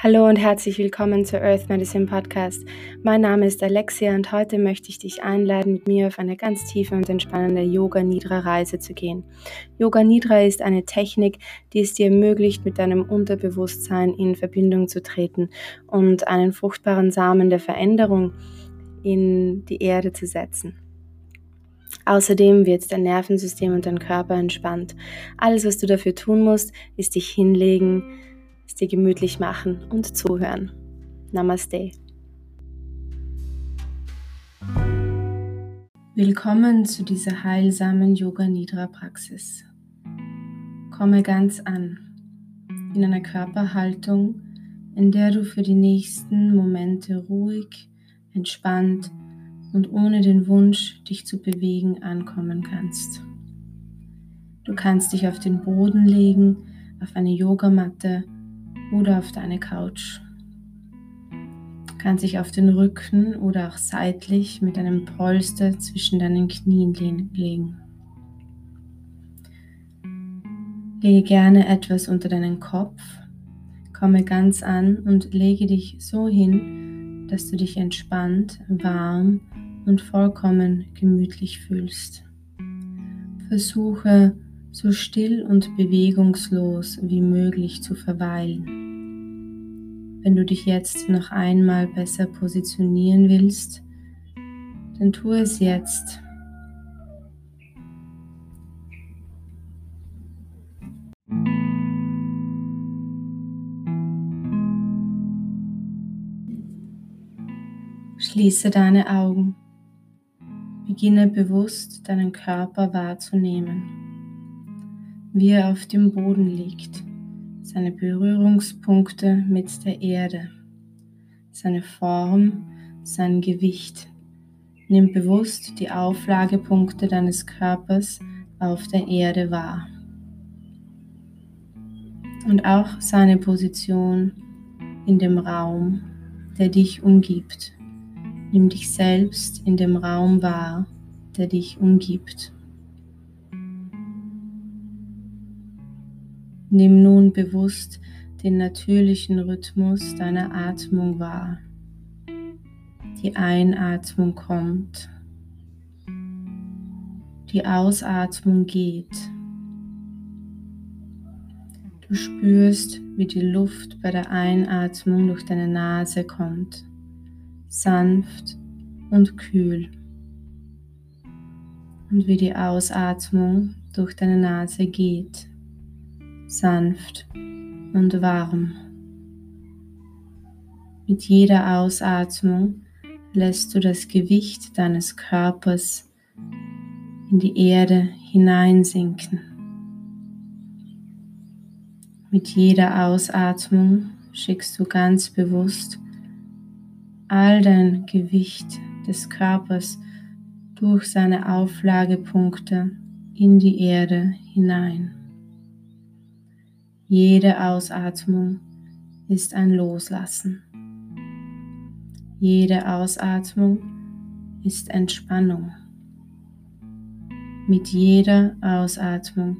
Hallo und herzlich willkommen zur Earth Medicine Podcast. Mein Name ist Alexia und heute möchte ich dich einladen, mit mir auf eine ganz tiefe und entspannende Yoga Nidra Reise zu gehen. Yoga Nidra ist eine Technik, die es dir ermöglicht, mit deinem Unterbewusstsein in Verbindung zu treten und einen fruchtbaren Samen der Veränderung in die Erde zu setzen. Außerdem wird dein Nervensystem und dein Körper entspannt. Alles, was du dafür tun musst, ist dich hinlegen, dir gemütlich machen und zuhören. Namaste. Willkommen zu dieser heilsamen Yoga Nidra Praxis. Komme ganz an in einer Körperhaltung, in der du für die nächsten Momente ruhig, entspannt und ohne den Wunsch, dich zu bewegen, ankommen kannst. Du kannst dich auf den Boden legen, auf eine Yogamatte oder auf deine Couch. Du kannst dich auf den Rücken oder auch seitlich mit einem Polster zwischen deinen Knien legen. Lege gerne etwas unter deinen Kopf, komme ganz an und lege dich so hin, dass du dich entspannt, warm und vollkommen gemütlich fühlst. Versuche so still und bewegungslos wie möglich zu verweilen. Wenn du dich jetzt noch einmal besser positionieren willst, dann tu es jetzt. Schließe deine Augen. Beginne bewusst deinen Körper wahrzunehmen wie er auf dem Boden liegt, seine Berührungspunkte mit der Erde, seine Form, sein Gewicht. Nimm bewusst die Auflagepunkte deines Körpers auf der Erde wahr. Und auch seine Position in dem Raum, der dich umgibt. Nimm dich selbst in dem Raum wahr, der dich umgibt. Nimm nun bewusst den natürlichen Rhythmus deiner Atmung wahr. Die Einatmung kommt, die Ausatmung geht. Du spürst, wie die Luft bei der Einatmung durch deine Nase kommt, sanft und kühl. Und wie die Ausatmung durch deine Nase geht sanft und warm. Mit jeder Ausatmung lässt du das Gewicht deines Körpers in die Erde hineinsinken. Mit jeder Ausatmung schickst du ganz bewusst all dein Gewicht des Körpers durch seine Auflagepunkte in die Erde hinein. Jede Ausatmung ist ein Loslassen. Jede Ausatmung ist Entspannung. Mit jeder Ausatmung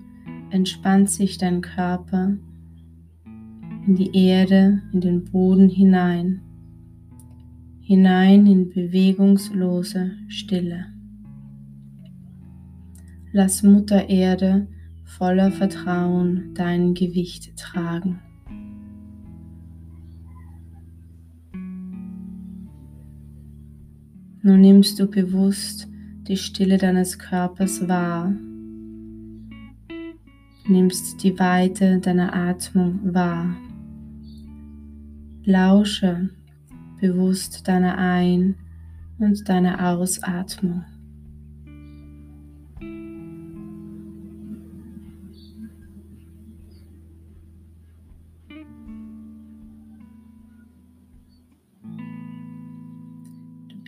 entspannt sich dein Körper in die Erde, in den Boden hinein, hinein in bewegungslose Stille. Lass Mutter Erde voller Vertrauen dein Gewicht tragen. Nun nimmst du bewusst die Stille deines Körpers wahr, nimmst die Weite deiner Atmung wahr. Lausche bewusst deiner Ein- und deiner Ausatmung.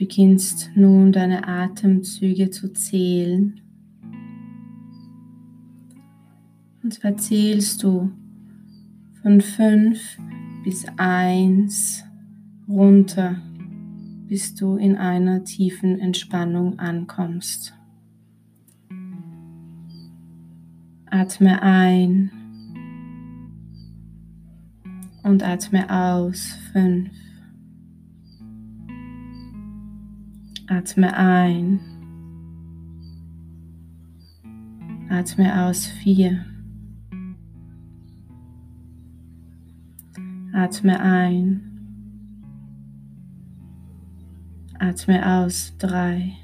Beginnst nun deine Atemzüge zu zählen. Und zwar zählst du von 5 bis 1 runter, bis du in einer tiefen Entspannung ankommst. Atme ein Und atme aus. Fünf. Atme ein. Atme aus. Vier. Atme ein. Atme aus. Drei.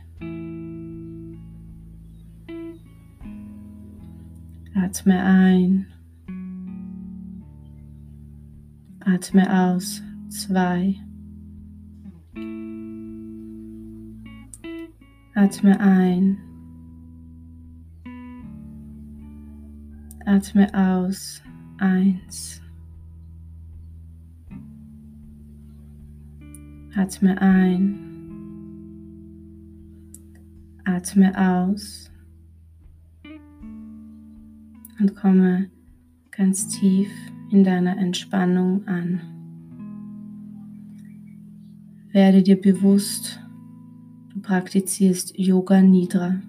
Atme ein. Atme aus. Zwei. Atme ein. Atme aus. Eins. Atme ein. Atme aus. Und komme ganz tief in deiner Entspannung an. Werde dir bewusst, du praktizierst Yoga Nidra.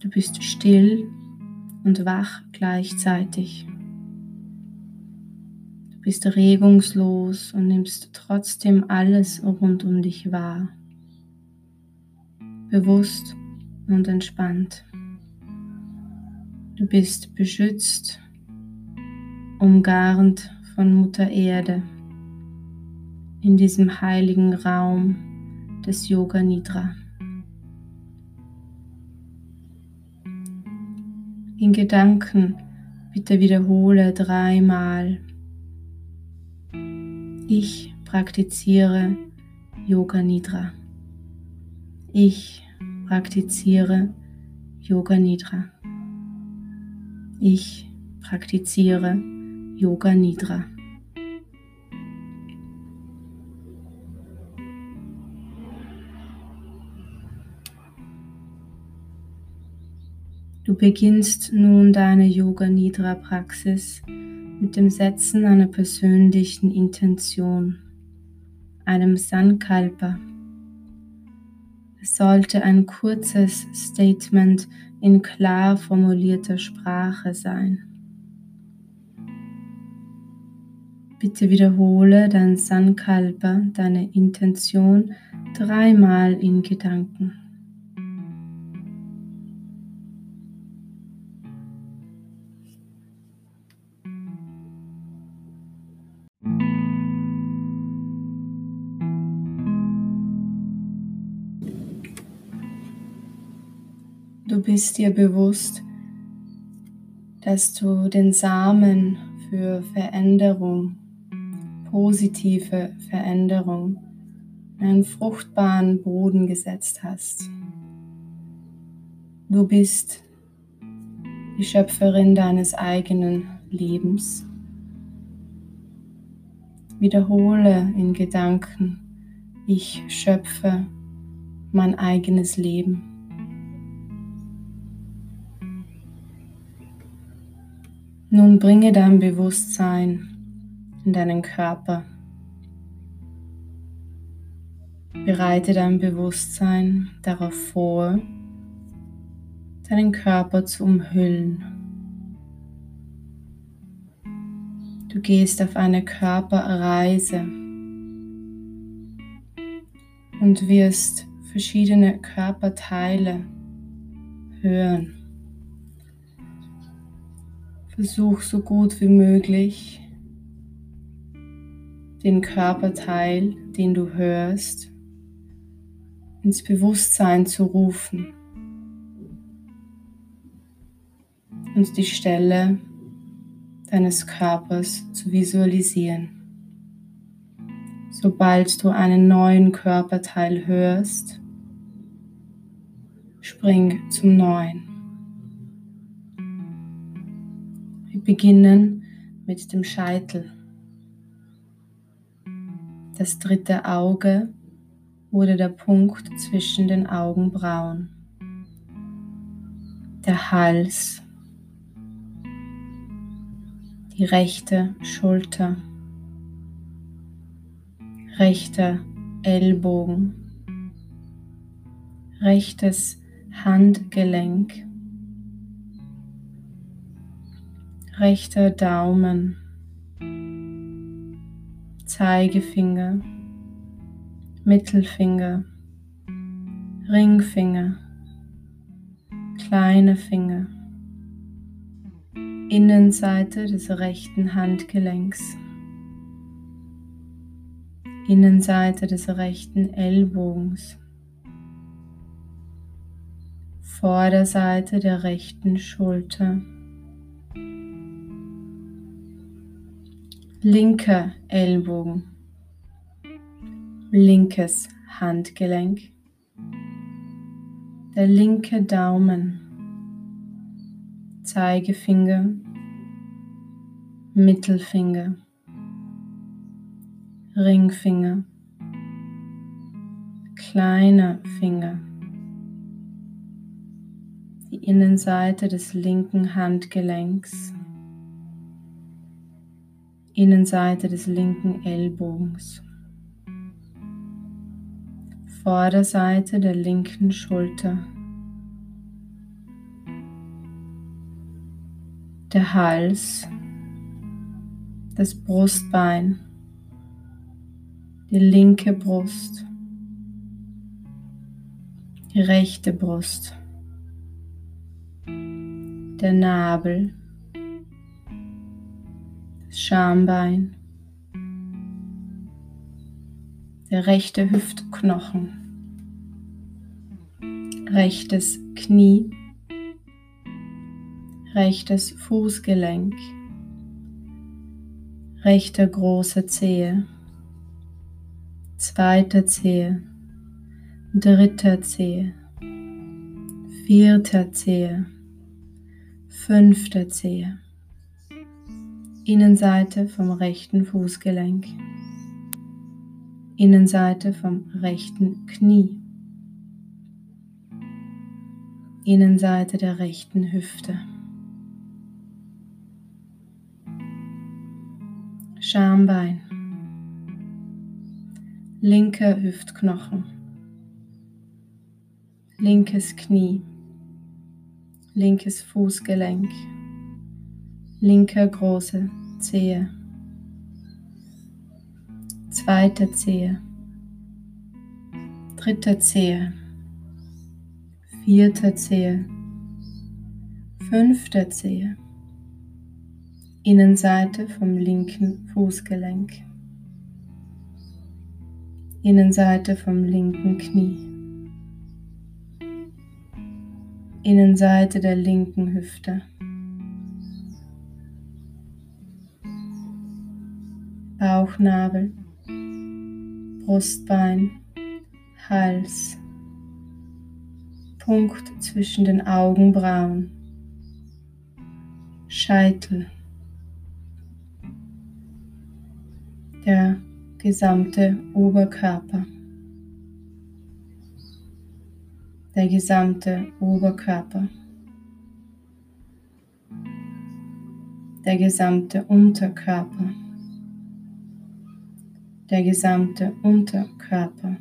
Du bist still und wach gleichzeitig. Du bist regungslos und nimmst trotzdem alles rund um dich wahr. Bewusst und entspannt. Du bist beschützt umgarnt von Mutter Erde in diesem heiligen Raum des Yoga Nidra. In Gedanken bitte wiederhole dreimal. Ich praktiziere Yoga Nidra. Ich praktiziere Yoga Nidra. Ich praktiziere Yoga Nidra. Du beginnst nun deine Yoga Nidra Praxis mit dem Setzen einer persönlichen Intention, einem Sankalpa. Es sollte ein kurzes Statement in klar formulierter Sprache sein. Bitte wiederhole dein Sankalpa, deine Intention dreimal in Gedanken. Du bist dir bewusst, dass du den Samen für Veränderung positive Veränderung einen fruchtbaren Boden gesetzt hast. Du bist die Schöpferin deines eigenen Lebens. Wiederhole in Gedanken, ich schöpfe mein eigenes Leben. Nun bringe dein Bewusstsein in deinen Körper. Bereite dein Bewusstsein darauf vor, deinen Körper zu umhüllen. Du gehst auf eine Körperreise und wirst verschiedene Körperteile hören. Versuch so gut wie möglich den Körperteil, den du hörst, ins Bewusstsein zu rufen und die Stelle deines Körpers zu visualisieren. Sobald du einen neuen Körperteil hörst, spring zum neuen. Beginnen mit dem Scheitel. Das dritte Auge wurde der Punkt zwischen den Augenbrauen. Der Hals. Die rechte Schulter. Rechter Ellbogen. Rechtes Handgelenk. Rechter Daumen. Zeigefinger, Mittelfinger, Ringfinger, kleine Finger, Innenseite des rechten Handgelenks, Innenseite des rechten Ellbogens, Vorderseite der rechten Schulter, linker Ellbogen, linkes Handgelenk, der linke Daumen, Zeigefinger, Mittelfinger, Ringfinger, kleiner Finger, die Innenseite des linken Handgelenks, Innenseite des linken Ellbogens, Vorderseite der linken Schulter, der Hals, das Brustbein, die linke Brust, die rechte Brust, der Nabel, Schambein, der rechte Hüftknochen, rechtes Knie, rechtes Fußgelenk, rechter große Zehe, zweiter Zehe, dritter Zehe, vierter Zehe, fünfter Zehe, Innenseite vom rechten Fußgelenk, Innenseite vom rechten Knie, Innenseite der rechten Hüfte. Schambein, linker Hüftknochen, linkes Knie, linkes Fußgelenk, linker große Zehe, zweite Zehe, dritte Zehe, vierte Zehe, fünfte Zehe, Innenseite vom linken Fußgelenk, Innenseite vom linken Knie, Innenseite der linken Hüfte, Bauchnabel, Brustbein, Hals, Punkt zwischen den Augenbrauen, Scheitel. der gesamte Oberkörper. Der gesamte Oberkörper. Der gesamte Unterkörper. Der gesamte Unterkörper.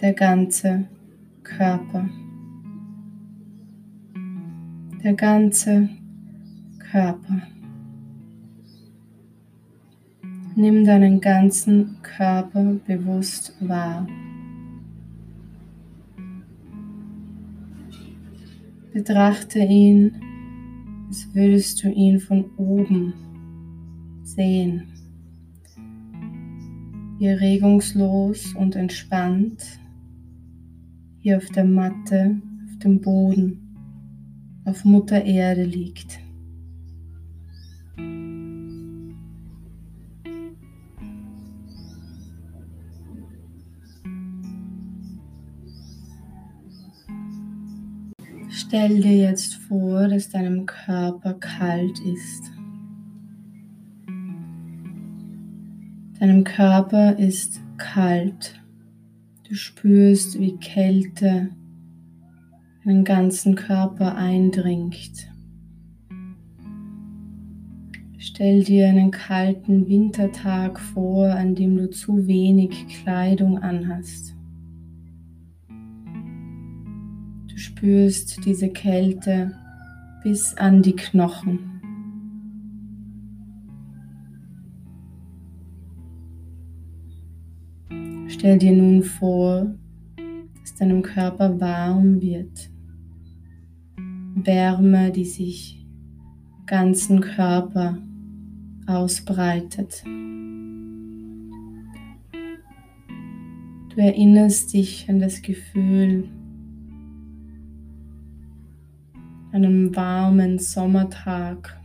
Der ganze Körper. Der ganze Körper. Nimm deinen ganzen Körper bewusst wahr. Betrachte ihn, als würdest du ihn von oben sehen. Hier regungslos und entspannt, hier auf der Matte, auf dem Boden, auf Mutter Erde liegt. Stell dir jetzt vor, dass deinem Körper kalt ist. Deinem Körper ist kalt. Du spürst, wie Kälte in den ganzen Körper eindringt. Stell dir einen kalten Wintertag vor, an dem du zu wenig Kleidung anhast. spürst diese Kälte bis an die Knochen. Stell dir nun vor, dass deinem Körper warm wird. Wärme, die sich ganzen Körper ausbreitet. Du erinnerst dich an das Gefühl, einem warmen Sommertag,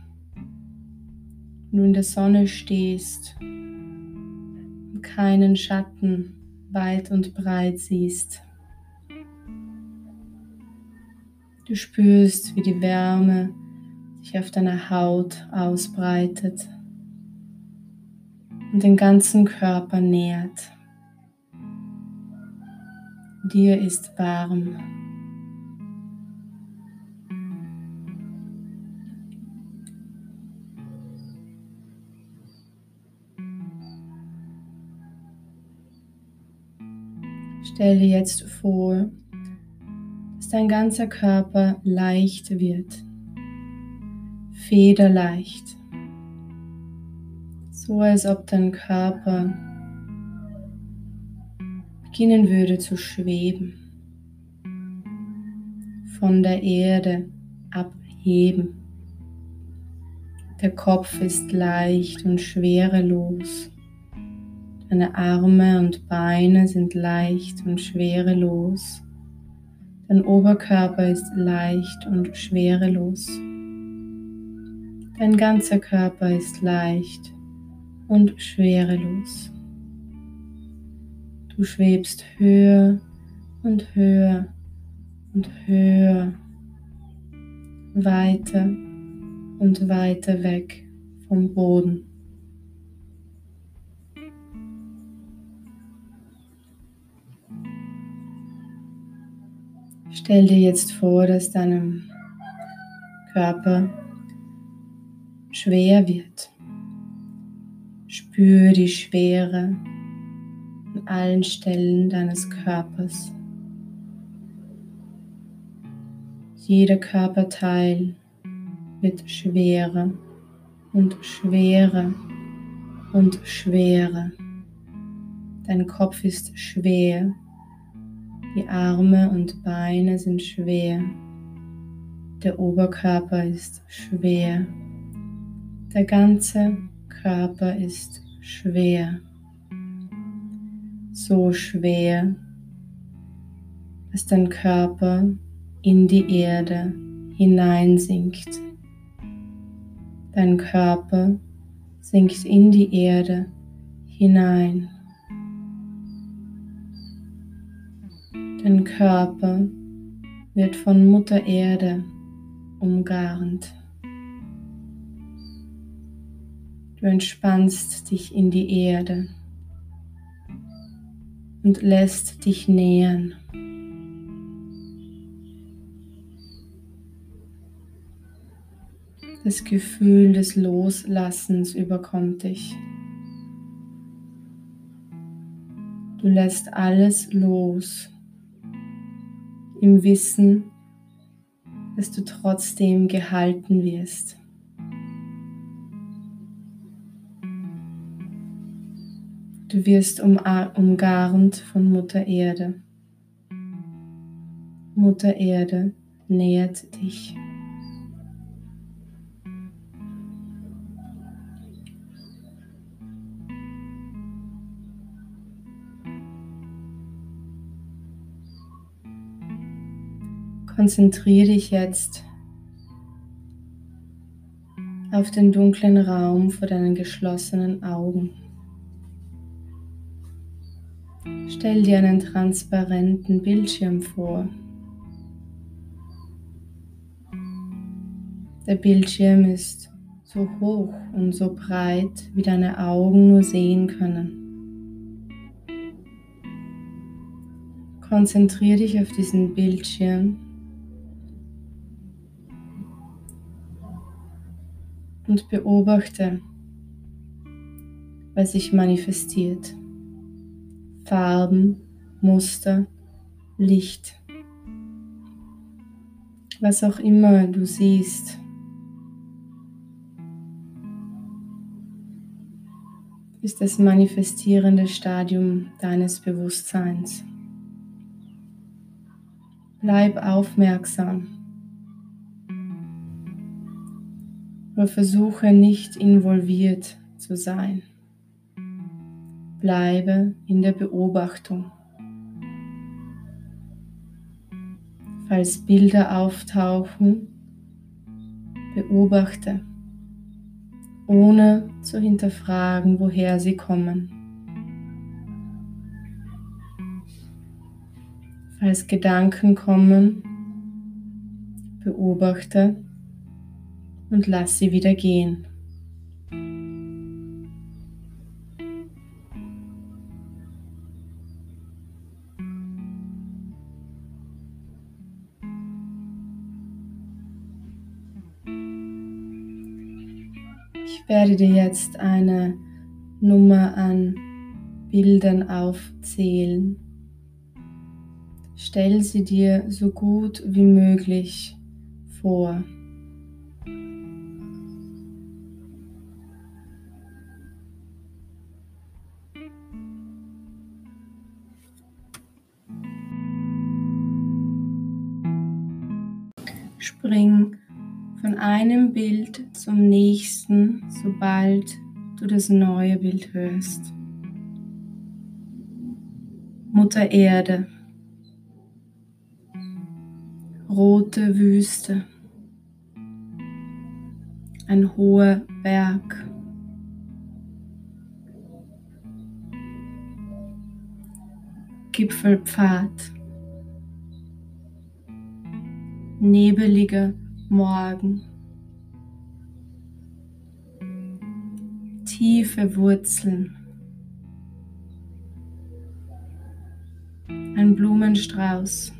wenn du in der Sonne stehst und keinen Schatten weit und breit siehst. Du spürst, wie die Wärme sich auf deiner Haut ausbreitet und den ganzen Körper nährt. Dir ist warm. Stell dir jetzt vor, dass dein ganzer Körper leicht wird, federleicht, so als ob dein Körper beginnen würde zu schweben, von der Erde abheben. Der Kopf ist leicht und schwerelos. Deine Arme und Beine sind leicht und schwerelos. Dein Oberkörper ist leicht und schwerelos. Dein ganzer Körper ist leicht und schwerelos. Du schwebst höher und höher und höher, weiter und weiter weg vom Boden. Stell dir jetzt vor, dass deinem Körper schwer wird. Spür die Schwere an allen Stellen deines Körpers. Jeder Körperteil wird schwerer und schwerer und schwerer. Dein Kopf ist schwer die Arme und Beine sind schwer. Der Oberkörper ist schwer. Der ganze Körper ist schwer. So schwer, dass dein Körper in die Erde hineinsinkt. Dein Körper sinkt in die Erde hinein. Dein Körper wird von Mutter Erde umgarnt. Du entspannst dich in die Erde und lässt dich nähern. Das Gefühl des Loslassens überkommt dich. Du lässt alles los im Wissen, dass du trotzdem gehalten wirst. Du wirst umgarnt von Mutter Erde. Mutter Erde nährt dich. Konzentriere dich jetzt auf den dunklen Raum vor deinen geschlossenen Augen. Stell dir einen transparenten Bildschirm vor. Der Bildschirm ist so hoch und so breit, wie deine Augen nur sehen können. Konzentriere dich auf diesen Bildschirm und beobachte, was sich manifestiert. Farben, Muster, Licht. Was auch immer du siehst, ist das manifestierende Stadium deines Bewusstseins. Bleib aufmerksam. Nur versuche nicht involviert zu sein. Bleibe in der Beobachtung. Falls Bilder auftauchen, beobachte, ohne zu hinterfragen, woher sie kommen. Falls Gedanken kommen, beobachte und lass sie wieder gehen. Ich werde dir jetzt eine Nummer an Bildern aufzählen. Stell sie dir so gut wie möglich vor. Einem Bild zum nächsten, sobald du das neue Bild hörst. Mutter Erde, rote Wüste, ein hoher Berg. Gipfelpfad, nebelige Morgen. Tiefe Wurzeln. Ein Blumenstrauß.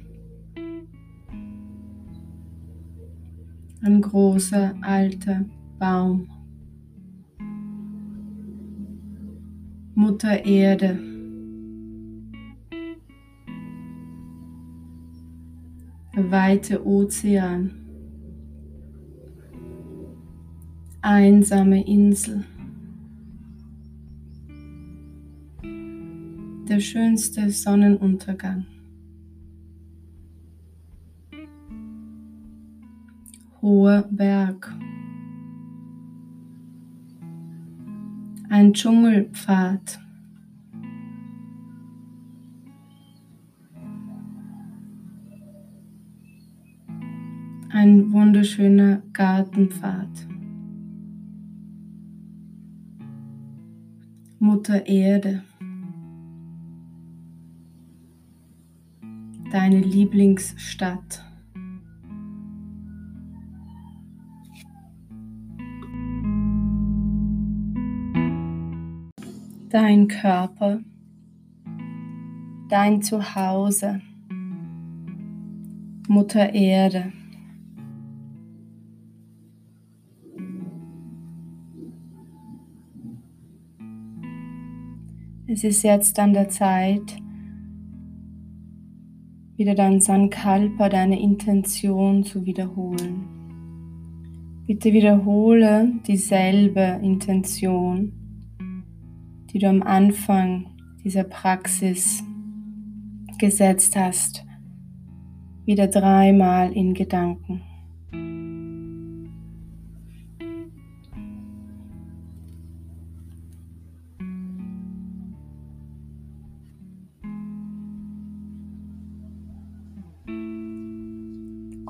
Ein großer alter Baum. Mutter Erde. Der weite Ozean. einsame Insel. Der schönste Sonnenuntergang. Hoher Berg. Ein Dschungelpfad. Ein wunderschöner Gartenpfad. Mutter Erde, deine Lieblingsstadt. Dein Körper, dein Zuhause, Mutter Erde. Es ist jetzt an der Zeit, wieder dein Sankalpa, deine Intention zu wiederholen. Bitte wiederhole dieselbe Intention, die du am Anfang dieser Praxis gesetzt hast, wieder dreimal in Gedanken.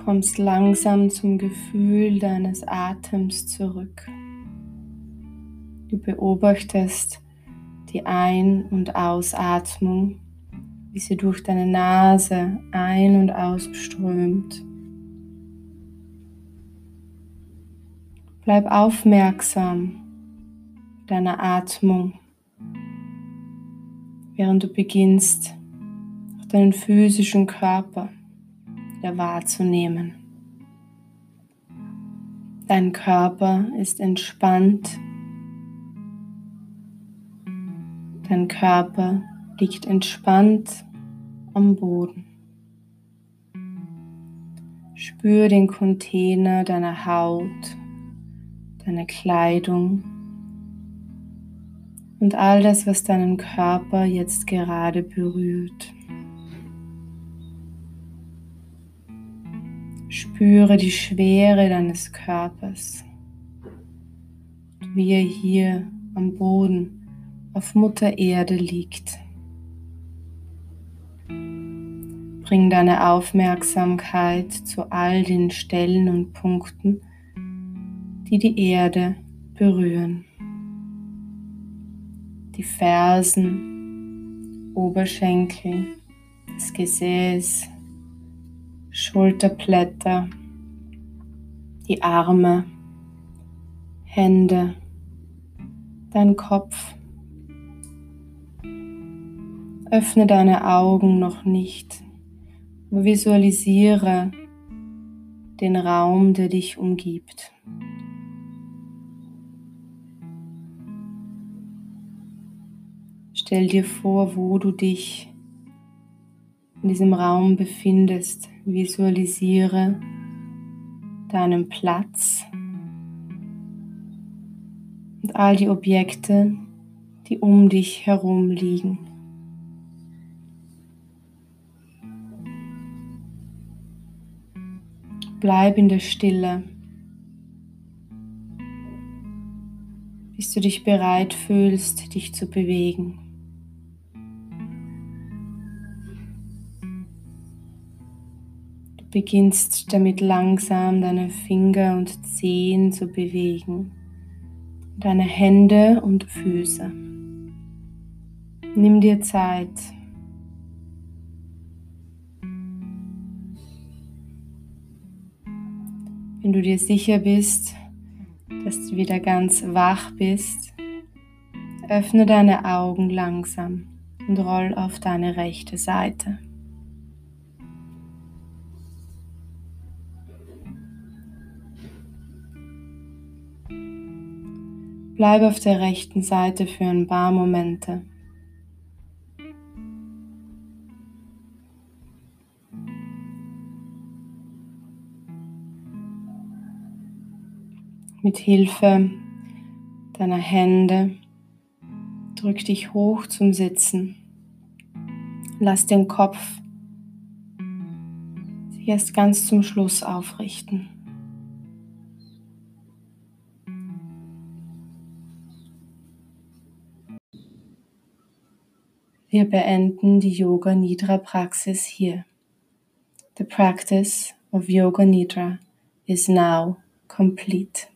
Kommst langsam zum Gefühl deines Atems zurück. Du beobachtest die Ein- und Ausatmung, wie sie durch deine Nase ein- und ausströmt. Bleib aufmerksam deiner Atmung, während du beginnst, deinen physischen Körper wieder wahrzunehmen. Dein Körper ist entspannt. Dein Körper liegt entspannt am Boden. Spür den Container deiner Haut, deine Kleidung, und all das, was deinen Körper jetzt gerade berührt. Spüre die Schwere deines Körpers, wie er hier am Boden auf Mutter Erde liegt. Bring deine Aufmerksamkeit zu all den Stellen und Punkten, die die Erde berühren. Die Fersen, Oberschenkel, das Gesäß, Schulterblätter, die Arme, Hände, dein Kopf. Öffne deine Augen noch nicht Visualisiere den Raum, der dich umgibt. Stell dir vor, wo du dich in diesem Raum befindest. Visualisiere deinen Platz und all die Objekte, die um dich herum liegen. Bleib in der Stille, bis du dich bereit fühlst, dich zu bewegen. Beginnst damit langsam deine Finger und Zehen zu bewegen, deine Hände und Füße. Nimm dir Zeit. Wenn du dir sicher bist, dass du wieder ganz wach bist, öffne deine Augen langsam und roll auf deine rechte Seite. Bleib auf der rechten Seite für ein paar Momente. Mit Hilfe deiner Hände drück dich hoch zum Sitzen. Lass den Kopf sich erst ganz zum Schluss aufrichten. Wir beenden die Yoga Nidra Praxis hier. The practice of Yoga Nidra is now complete.